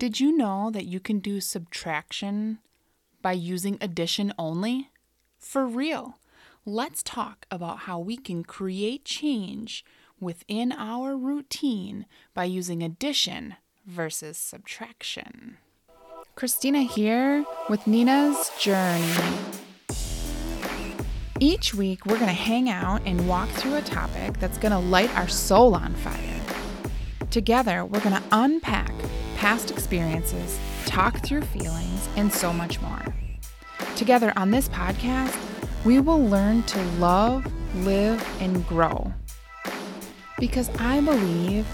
Did you know that you can do subtraction by using addition only? For real. Let's talk about how we can create change within our routine by using addition versus subtraction. Christina here with Nina's Journey. Each week, we're going to hang out and walk through a topic that's going to light our soul on fire. Together, we're going to unpack past experiences, talk through feelings, and so much more. Together on this podcast, we will learn to love, live, and grow. Because I believe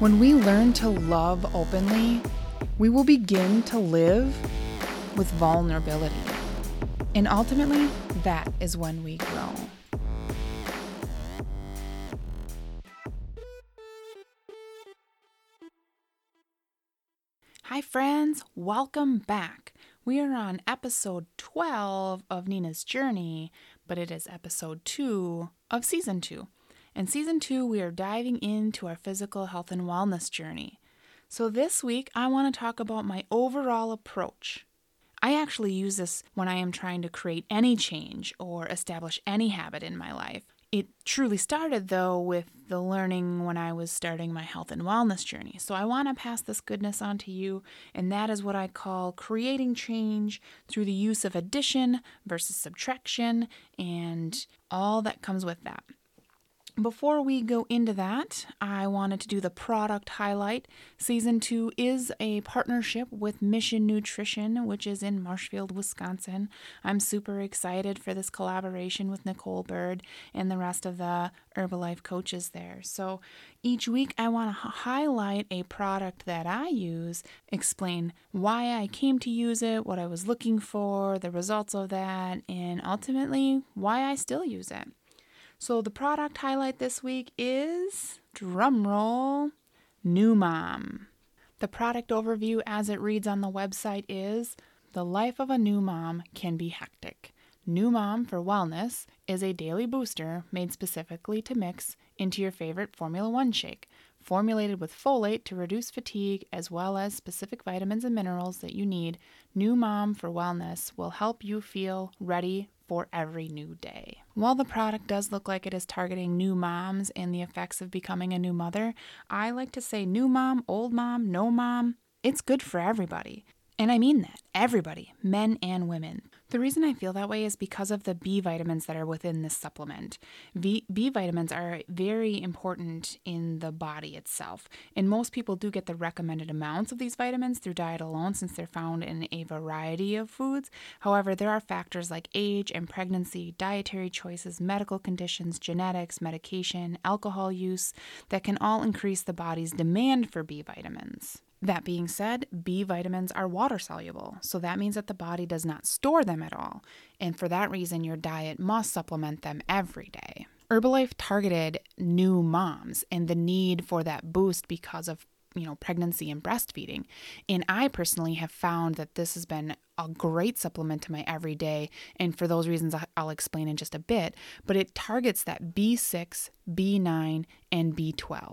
when we learn to love openly, we will begin to live with vulnerability. And ultimately, that is when we grow. Hi, friends, welcome back. We are on episode 12 of Nina's Journey, but it is episode 2 of season 2. In season 2, we are diving into our physical health and wellness journey. So, this week, I want to talk about my overall approach. I actually use this when I am trying to create any change or establish any habit in my life. It truly started, though, with the learning when I was starting my health and wellness journey. So I want to pass this goodness on to you, and that is what I call creating change through the use of addition versus subtraction and all that comes with that. Before we go into that, I wanted to do the product highlight. Season two is a partnership with Mission Nutrition, which is in Marshfield, Wisconsin. I'm super excited for this collaboration with Nicole Bird and the rest of the Herbalife coaches there. So each week, I want to highlight a product that I use, explain why I came to use it, what I was looking for, the results of that, and ultimately why I still use it. So the product highlight this week is drumroll New Mom. The product overview as it reads on the website is The life of a new mom can be hectic. New Mom for Wellness is a daily booster made specifically to mix into your favorite Formula One shake, formulated with folate to reduce fatigue as well as specific vitamins and minerals that you need. New Mom for Wellness will help you feel ready for every new day. While the product does look like it is targeting new moms and the effects of becoming a new mother, I like to say new mom, old mom, no mom. It's good for everybody. And I mean that, everybody, men and women. The reason I feel that way is because of the B vitamins that are within this supplement. V- B vitamins are very important in the body itself, and most people do get the recommended amounts of these vitamins through diet alone since they're found in a variety of foods. However, there are factors like age and pregnancy, dietary choices, medical conditions, genetics, medication, alcohol use that can all increase the body's demand for B vitamins. That being said, B vitamins are water soluble, so that means that the body does not store them at all, and for that reason, your diet must supplement them every day. Herbalife targeted new moms and the need for that boost because of you know pregnancy and breastfeeding and i personally have found that this has been a great supplement to my everyday and for those reasons i'll explain in just a bit but it targets that b6 b9 and b12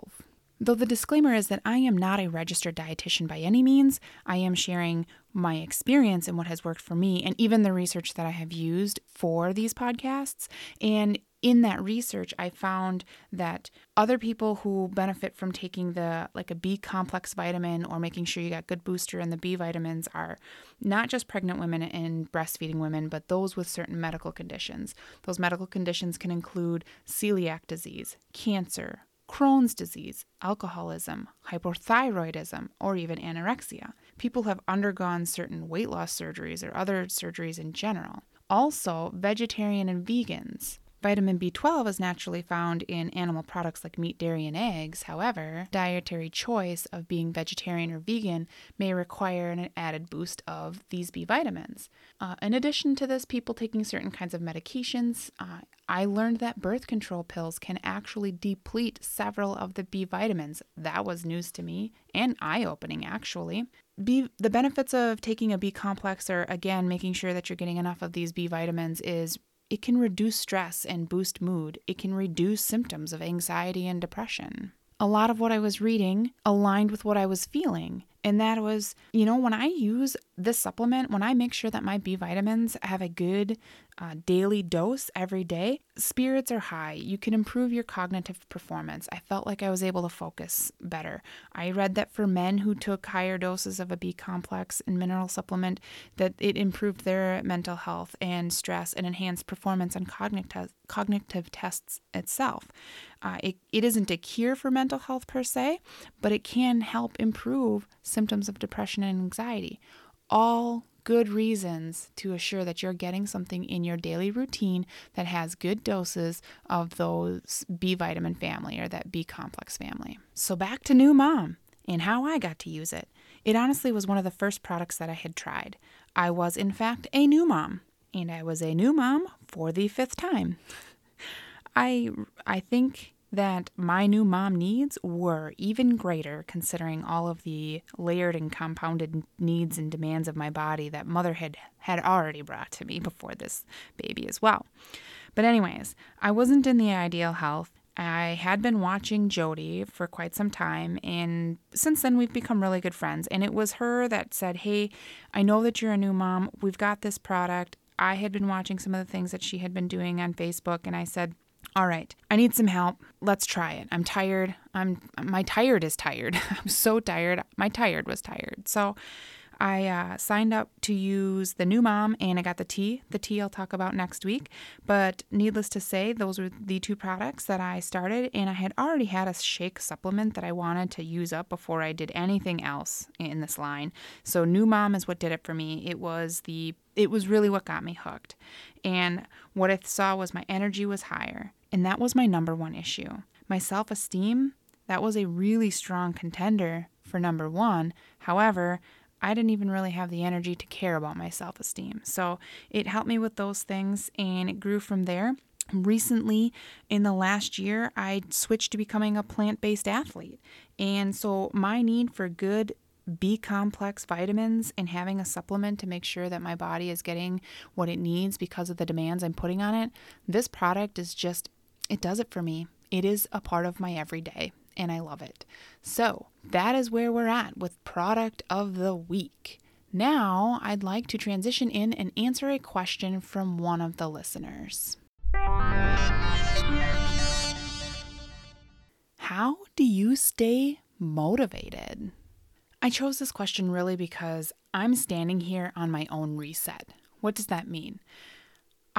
Though the disclaimer is that I am not a registered dietitian by any means, I am sharing my experience and what has worked for me, and even the research that I have used for these podcasts. And in that research, I found that other people who benefit from taking the like a B complex vitamin or making sure you got good booster in the B vitamins are not just pregnant women and breastfeeding women, but those with certain medical conditions. Those medical conditions can include celiac disease, cancer, Crohn's disease, alcoholism, hypothyroidism, or even anorexia. People have undergone certain weight loss surgeries or other surgeries in general. Also, vegetarian and vegans. Vitamin B12 is naturally found in animal products like meat, dairy, and eggs. However, dietary choice of being vegetarian or vegan may require an added boost of these B vitamins. Uh, in addition to this, people taking certain kinds of medications, uh, I learned that birth control pills can actually deplete several of the B vitamins. That was news to me and eye opening, actually. B, the benefits of taking a B complex are again making sure that you're getting enough of these B vitamins is it can reduce stress and boost mood. It can reduce symptoms of anxiety and depression. A lot of what I was reading aligned with what I was feeling, And that was, you know, when I use this supplement, when I make sure that my B vitamins have a good uh, daily dose every day, spirits are high. You can improve your cognitive performance. I felt like I was able to focus better. I read that for men who took higher doses of a B complex and mineral supplement, that it improved their mental health and stress and enhanced performance on cognitive cognitive tests itself. Uh, it, it isn't a cure for mental health per se, but it can help improve symptoms of depression and anxiety. All good reasons to assure that you're getting something in your daily routine that has good doses of those B vitamin family or that B complex family. So, back to New Mom and how I got to use it. It honestly was one of the first products that I had tried. I was, in fact, a new mom, and I was a new mom for the fifth time. I, I think that my new mom needs were even greater considering all of the layered and compounded needs and demands of my body that motherhood had already brought to me before this baby as well. But, anyways, I wasn't in the ideal health. I had been watching Jody for quite some time, and since then we've become really good friends. And it was her that said, Hey, I know that you're a new mom. We've got this product. I had been watching some of the things that she had been doing on Facebook, and I said, all right, I need some help. Let's try it. I'm tired. I'm my tired is tired. I'm so tired. My tired was tired. So I uh, signed up to use the new mom and I got the tea. The tea I'll talk about next week. But needless to say, those were the two products that I started. And I had already had a shake supplement that I wanted to use up before I did anything else in this line. So new mom is what did it for me. It was the it was really what got me hooked. And what I saw was my energy was higher. And that was my number one issue. My self esteem, that was a really strong contender for number one. However, I didn't even really have the energy to care about my self esteem. So it helped me with those things and it grew from there. Recently, in the last year, I switched to becoming a plant based athlete. And so my need for good B complex vitamins and having a supplement to make sure that my body is getting what it needs because of the demands I'm putting on it, this product is just, it does it for me. It is a part of my everyday and I love it. So that is where we're at with product of the week. Now, I'd like to transition in and answer a question from one of the listeners. How do you stay motivated? I chose this question really because I'm standing here on my own reset. What does that mean?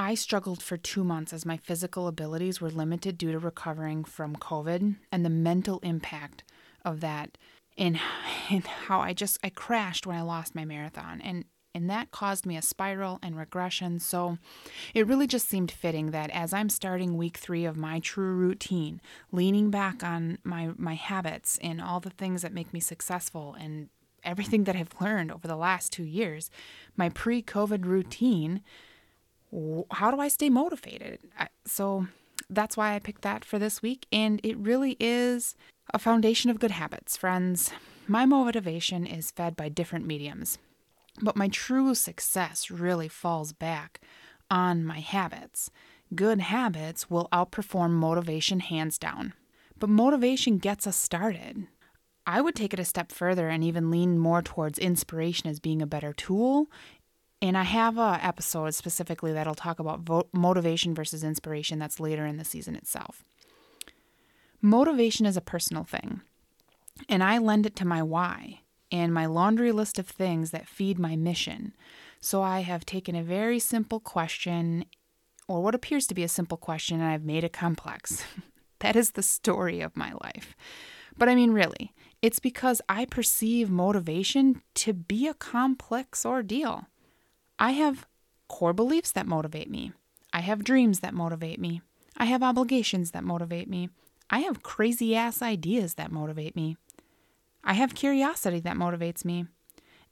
I struggled for two months as my physical abilities were limited due to recovering from COVID and the mental impact of that and, how I just I crashed when I lost my marathon and and that caused me a spiral and regression. So it really just seemed fitting that as I'm starting week three of my true routine, leaning back on my, my habits and all the things that make me successful and everything that I've learned over the last two years, my pre COVID routine how do I stay motivated? So that's why I picked that for this week. And it really is a foundation of good habits, friends. My motivation is fed by different mediums, but my true success really falls back on my habits. Good habits will outperform motivation hands down. But motivation gets us started. I would take it a step further and even lean more towards inspiration as being a better tool and I have a episode specifically that'll talk about vo- motivation versus inspiration that's later in the season itself. Motivation is a personal thing, and I lend it to my why and my laundry list of things that feed my mission. So I have taken a very simple question, or what appears to be a simple question, and I've made it complex. that is the story of my life. But I mean, really, it's because I perceive motivation to be a complex ordeal. I have core beliefs that motivate me. I have dreams that motivate me. I have obligations that motivate me. I have crazy ass ideas that motivate me. I have curiosity that motivates me.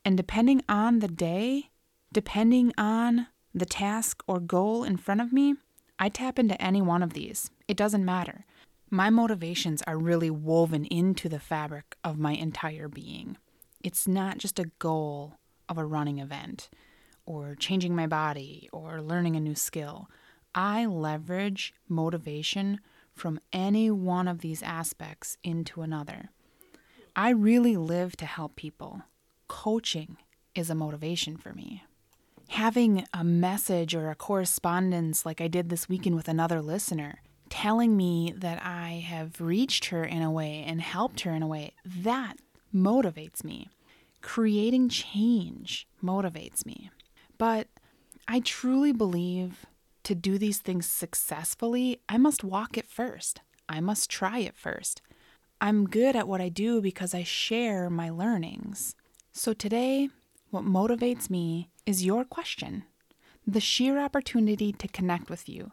And depending on the day, depending on the task or goal in front of me, I tap into any one of these. It doesn't matter. My motivations are really woven into the fabric of my entire being. It's not just a goal of a running event or changing my body or learning a new skill. I leverage motivation from any one of these aspects into another. I really live to help people. coaching is a motivation for me. Having a message or a correspondence like I did this weekend with another listener telling me that I have reached her in a way and helped her in a way, that motivates me. Creating change motivates me. But I truly believe to do these things successfully, I must walk it first. I must try it first. I'm good at what I do because I share my learnings. So today, what motivates me is your question the sheer opportunity to connect with you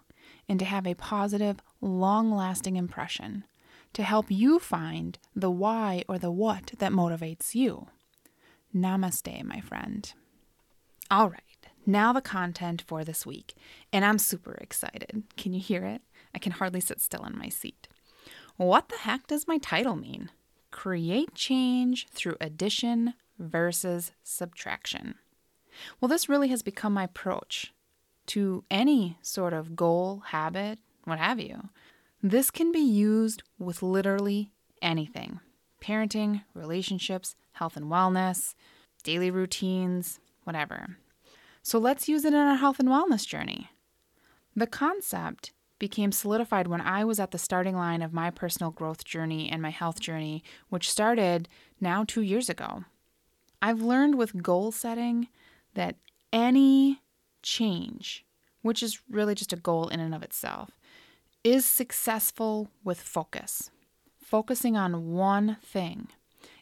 and to have a positive, long lasting impression, to help you find the why or the what that motivates you. Namaste, my friend. All right, now the content for this week, and I'm super excited. Can you hear it? I can hardly sit still in my seat. What the heck does my title mean? Create change through addition versus subtraction. Well, this really has become my approach to any sort of goal, habit, what have you. This can be used with literally anything parenting, relationships, health and wellness, daily routines, whatever. So let's use it in our health and wellness journey. The concept became solidified when I was at the starting line of my personal growth journey and my health journey, which started now two years ago. I've learned with goal setting that any change, which is really just a goal in and of itself, is successful with focus. Focusing on one thing.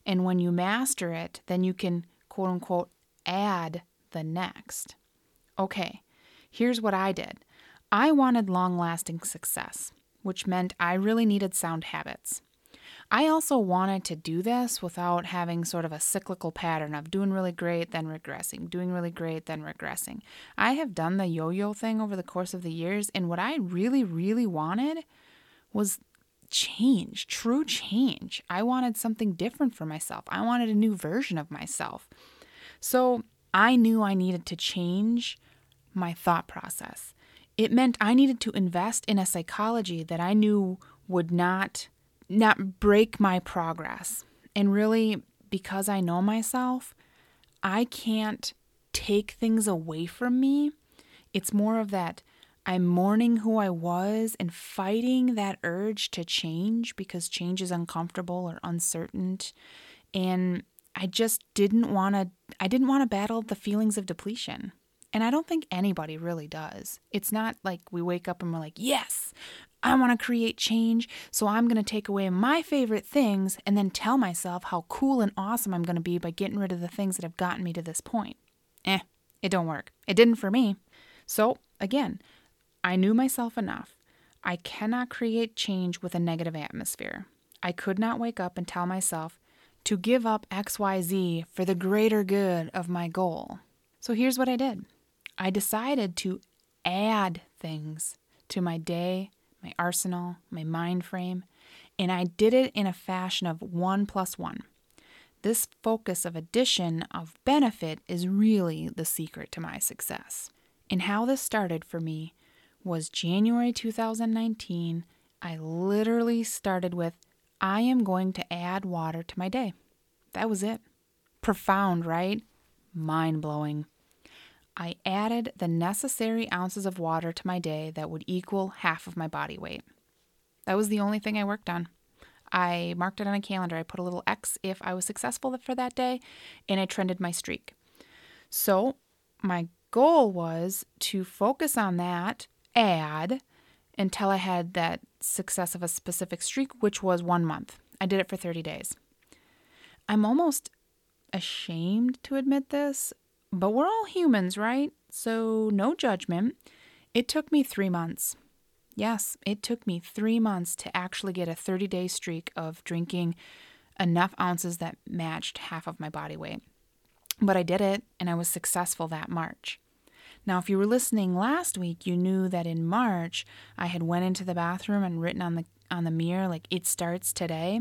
And when you master it, then you can quote unquote add the next. Okay, here's what I did I wanted long lasting success, which meant I really needed sound habits. I also wanted to do this without having sort of a cyclical pattern of doing really great, then regressing, doing really great, then regressing. I have done the yo yo thing over the course of the years, and what I really, really wanted was change, true change. I wanted something different for myself. I wanted a new version of myself. So I knew I needed to change my thought process. It meant I needed to invest in a psychology that I knew would not not break my progress. And really, because I know myself, I can't take things away from me. It's more of that I'm mourning who I was and fighting that urge to change because change is uncomfortable or uncertain. And I just didn't want to I didn't want to battle the feelings of depletion. And I don't think anybody really does. It's not like we wake up and we're like, "Yes, I want to create change, so I'm going to take away my favorite things and then tell myself how cool and awesome I'm going to be by getting rid of the things that have gotten me to this point. Eh, it don't work. It didn't for me. So, again, I knew myself enough. I cannot create change with a negative atmosphere. I could not wake up and tell myself to give up XYZ for the greater good of my goal. So here's what I did I decided to add things to my day my arsenal, my mind frame, and I did it in a fashion of one plus one. This focus of addition of benefit is really the secret to my success. And how this started for me was January 2019. I literally started with, I am going to add water to my day. That was it. Profound, right? Mind blowing. I added the necessary ounces of water to my day that would equal half of my body weight. That was the only thing I worked on. I marked it on a calendar. I put a little X if I was successful for that day, and I trended my streak. So, my goal was to focus on that, add, until I had that success of a specific streak, which was one month. I did it for 30 days. I'm almost ashamed to admit this. But we're all humans, right? So, no judgment. It took me three months. Yes, it took me three months to actually get a 30 day streak of drinking enough ounces that matched half of my body weight. But I did it, and I was successful that March. Now, if you were listening last week, you knew that in March I had went into the bathroom and written on the on the mirror like it starts today.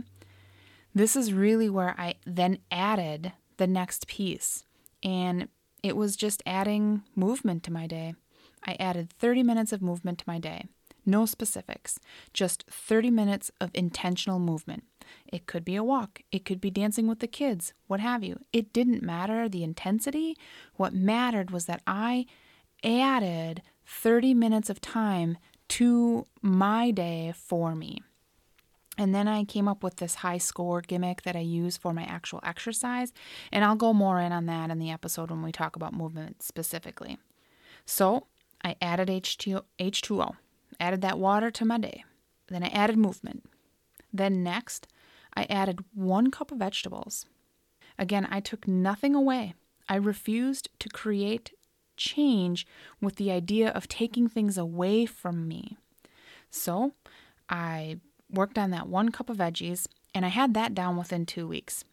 This is really where I then added the next piece. And it was just adding movement to my day. I added 30 minutes of movement to my day. No specifics, just 30 minutes of intentional movement. It could be a walk, it could be dancing with the kids, what have you. It didn't matter the intensity. What mattered was that I added 30 minutes of time to my day for me. And then I came up with this high score gimmick that I use for my actual exercise. And I'll go more in on that in the episode when we talk about movement specifically. So I added H2O, added that water to my day. Then I added movement. Then next, I added one cup of vegetables. Again, I took nothing away. I refused to create change with the idea of taking things away from me. So I worked on that one cup of veggies, and I had that down within two weeks.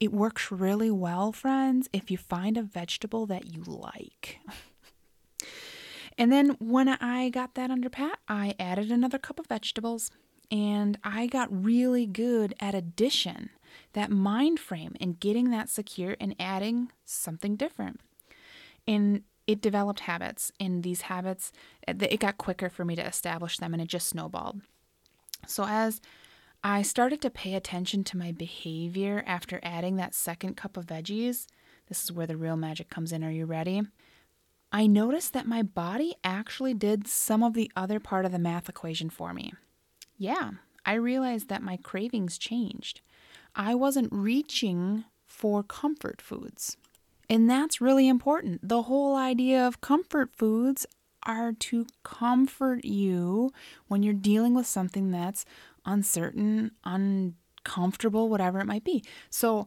It works really well, friends, if you find a vegetable that you like. and then when I got that under pat, I added another cup of vegetables and I got really good at addition, that mind frame, and getting that secure and adding something different. And it developed habits, and these habits, eh, it got quicker for me to establish them, and it just snowballed. So, as I started to pay attention to my behavior after adding that second cup of veggies, this is where the real magic comes in. Are you ready? I noticed that my body actually did some of the other part of the math equation for me. Yeah, I realized that my cravings changed. I wasn't reaching for comfort foods. And that's really important. The whole idea of comfort foods are to comfort you when you're dealing with something that's uncertain, uncomfortable, whatever it might be. So,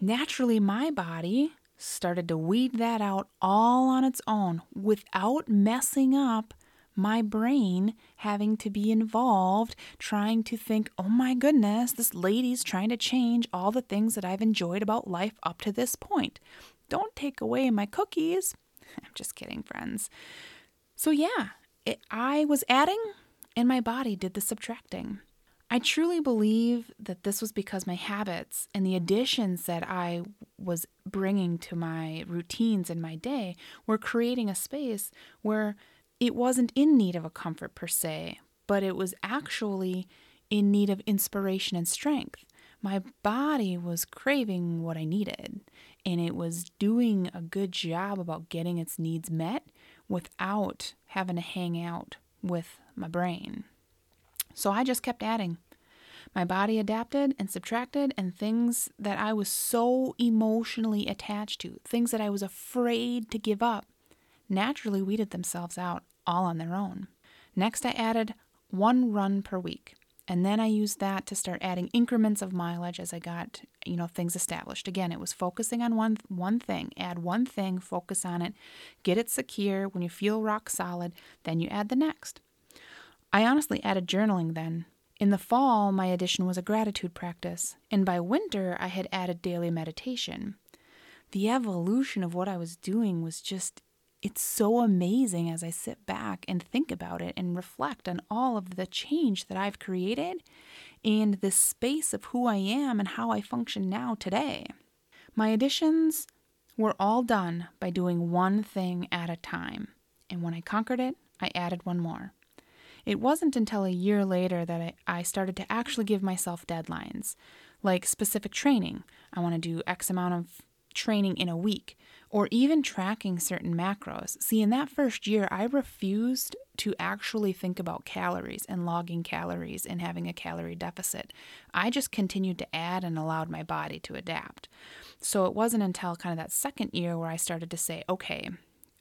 naturally, my body started to weed that out all on its own without messing up my brain having to be involved, trying to think, oh my goodness, this lady's trying to change all the things that I've enjoyed about life up to this point. Don't take away my cookies. I'm just kidding, friends. So, yeah, it, I was adding and my body did the subtracting. I truly believe that this was because my habits and the additions that I was bringing to my routines in my day were creating a space where it wasn't in need of a comfort per se, but it was actually in need of inspiration and strength. My body was craving what I needed, and it was doing a good job about getting its needs met without having to hang out with my brain. So I just kept adding. My body adapted and subtracted, and things that I was so emotionally attached to, things that I was afraid to give up, naturally weeded themselves out all on their own. Next, I added one run per week. And then I used that to start adding increments of mileage as I got, you know, things established. Again, it was focusing on one one thing. Add one thing, focus on it, get it secure. When you feel rock solid, then you add the next. I honestly added journaling then. In the fall, my addition was a gratitude practice, and by winter, I had added daily meditation. The evolution of what I was doing was just it's so amazing as I sit back and think about it and reflect on all of the change that I've created and the space of who I am and how I function now today. My additions were all done by doing one thing at a time. And when I conquered it, I added one more. It wasn't until a year later that I, started to actually give myself deadlines, like specific training. I want to do X amount of training in a week or even tracking certain macros. See, in that first year, I refused to actually think about calories and logging calories and having a calorie deficit. I just continued to add and allowed my body to adapt. So it wasn't until kind of that second year where I started to say, okay,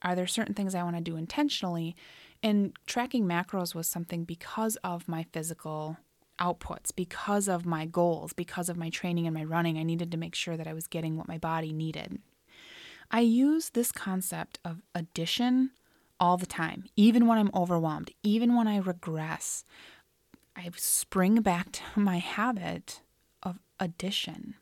are there certain things I want to do intentionally? And tracking macros was something because of my physical outputs, because of my goals, because of my training and my running. I needed to make sure that I was getting what my body needed. I use this concept of addition all the time, even when I'm overwhelmed, even when I regress. I spring back to my habit of addition.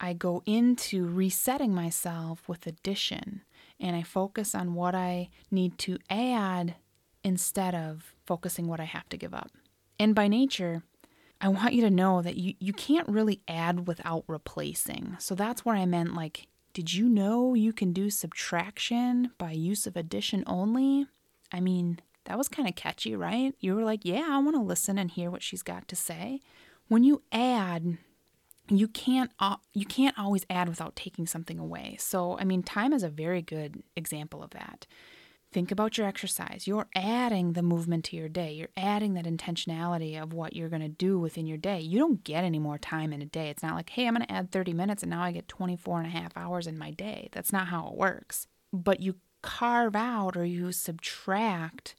I go into resetting myself with addition and I focus on what I need to add instead of focusing what I have to give up. And by nature, I want you to know that you, you can't really add without replacing. So that's where I meant like did you know you can do subtraction by use of addition only? I mean, that was kind of catchy, right? You were like, yeah, I want to listen and hear what she's got to say. When you add, you can't you can't always add without taking something away. So, I mean, time is a very good example of that. Think about your exercise. You're adding the movement to your day. You're adding that intentionality of what you're going to do within your day. You don't get any more time in a day. It's not like, hey, I'm going to add 30 minutes and now I get 24 and a half hours in my day. That's not how it works. But you carve out or you subtract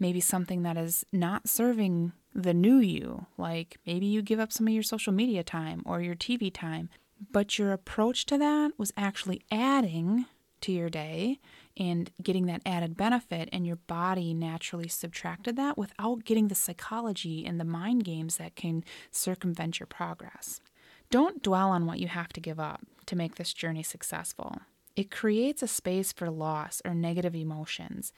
maybe something that is not serving the new you. Like maybe you give up some of your social media time or your TV time. But your approach to that was actually adding to your day and getting that added benefit, and your body naturally subtracted that without getting the psychology and the mind games that can circumvent your progress. Don't dwell on what you have to give up to make this journey successful. It creates a space for loss or negative emotions.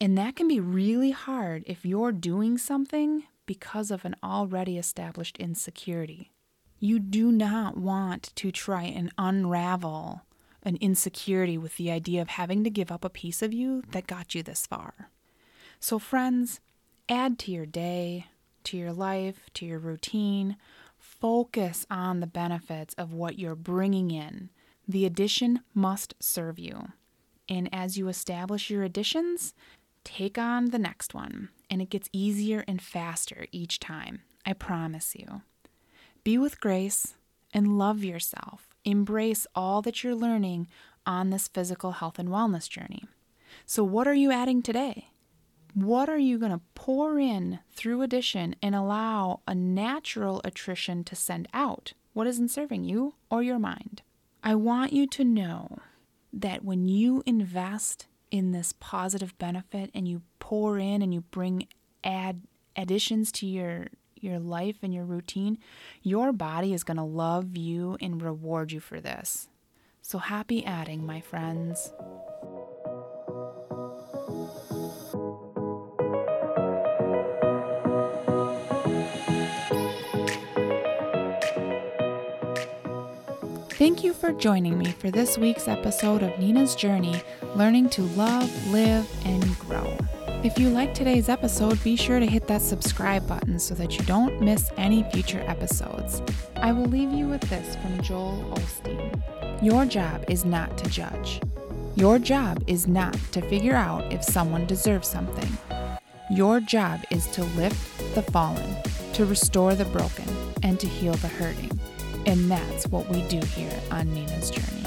And that can be really hard if you're doing something because of an already established insecurity. You do not want to try and unravel an insecurity with the idea of having to give up a piece of you that got you this far. So, friends, add to your day, to your life, to your routine. Focus on the benefits of what you're bringing in. The addition must serve you. And as you establish your additions, take on the next one. And it gets easier and faster each time. I promise you. Be with grace and love yourself Embrace all that you're learning on this physical health and wellness journey. So, what are you adding today? What are you going to pour in through addition and allow a natural attrition to send out? What isn't serving you or your mind? I want you to know that when you invest in this positive benefit and you pour in and you bring add additions to your your life and your routine, your body is going to love you and reward you for this. So happy adding, my friends. Thank you for joining me for this week's episode of Nina's Journey Learning to Love, Live, and Grow. If you like today's episode, be sure to hit that subscribe button so that you don't miss any future episodes. I will leave you with this from Joel Osteen Your job is not to judge. Your job is not to figure out if someone deserves something. Your job is to lift the fallen, to restore the broken, and to heal the hurting. And that's what we do here on Nina's Journey.